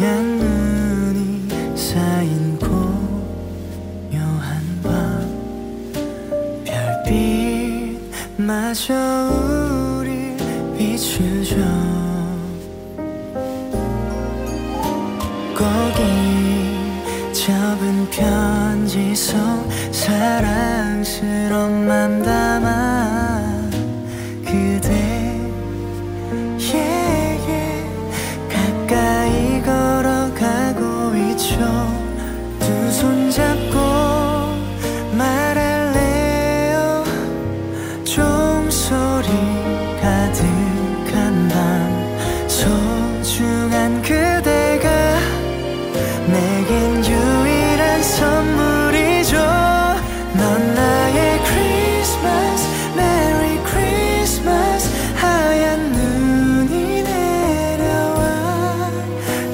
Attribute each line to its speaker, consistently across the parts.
Speaker 1: 양눈이 쌓인 고요한 밤. 별빛마저 우리 비추죠. 거기 접은 편지 속 사랑스러운 맘 담아 그대 소중한 그대가 내겐 유일한 선물이죠. 넌 나의 크리스마스 메리 크리스마스 하얀 눈이 내려와.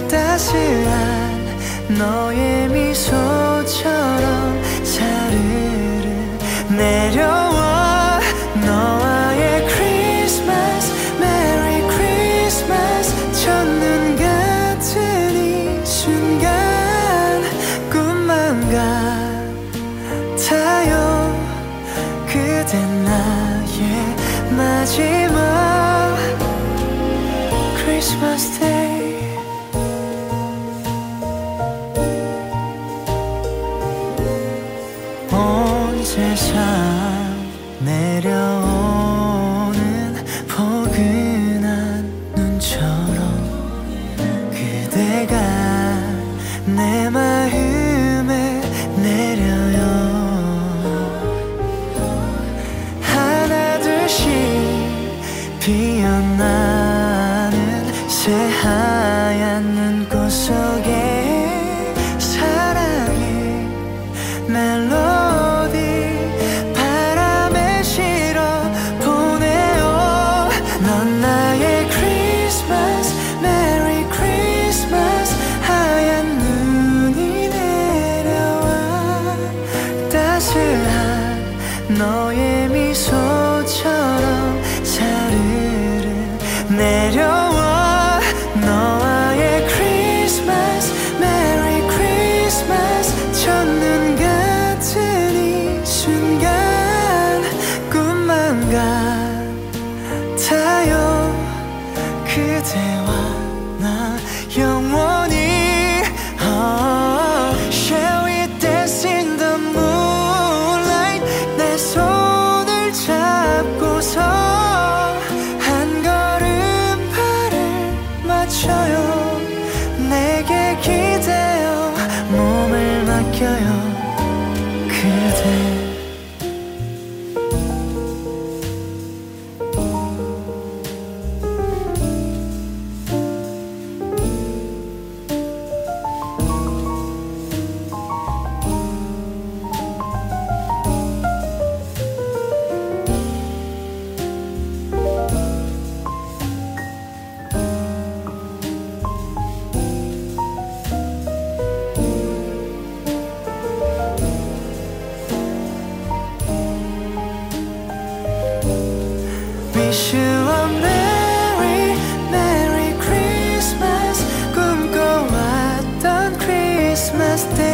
Speaker 1: 따스한 너의 미소처럼 사르르 내려 太阳 하얀 눈꽃 속 그대와 나 영원히 Christmas Day.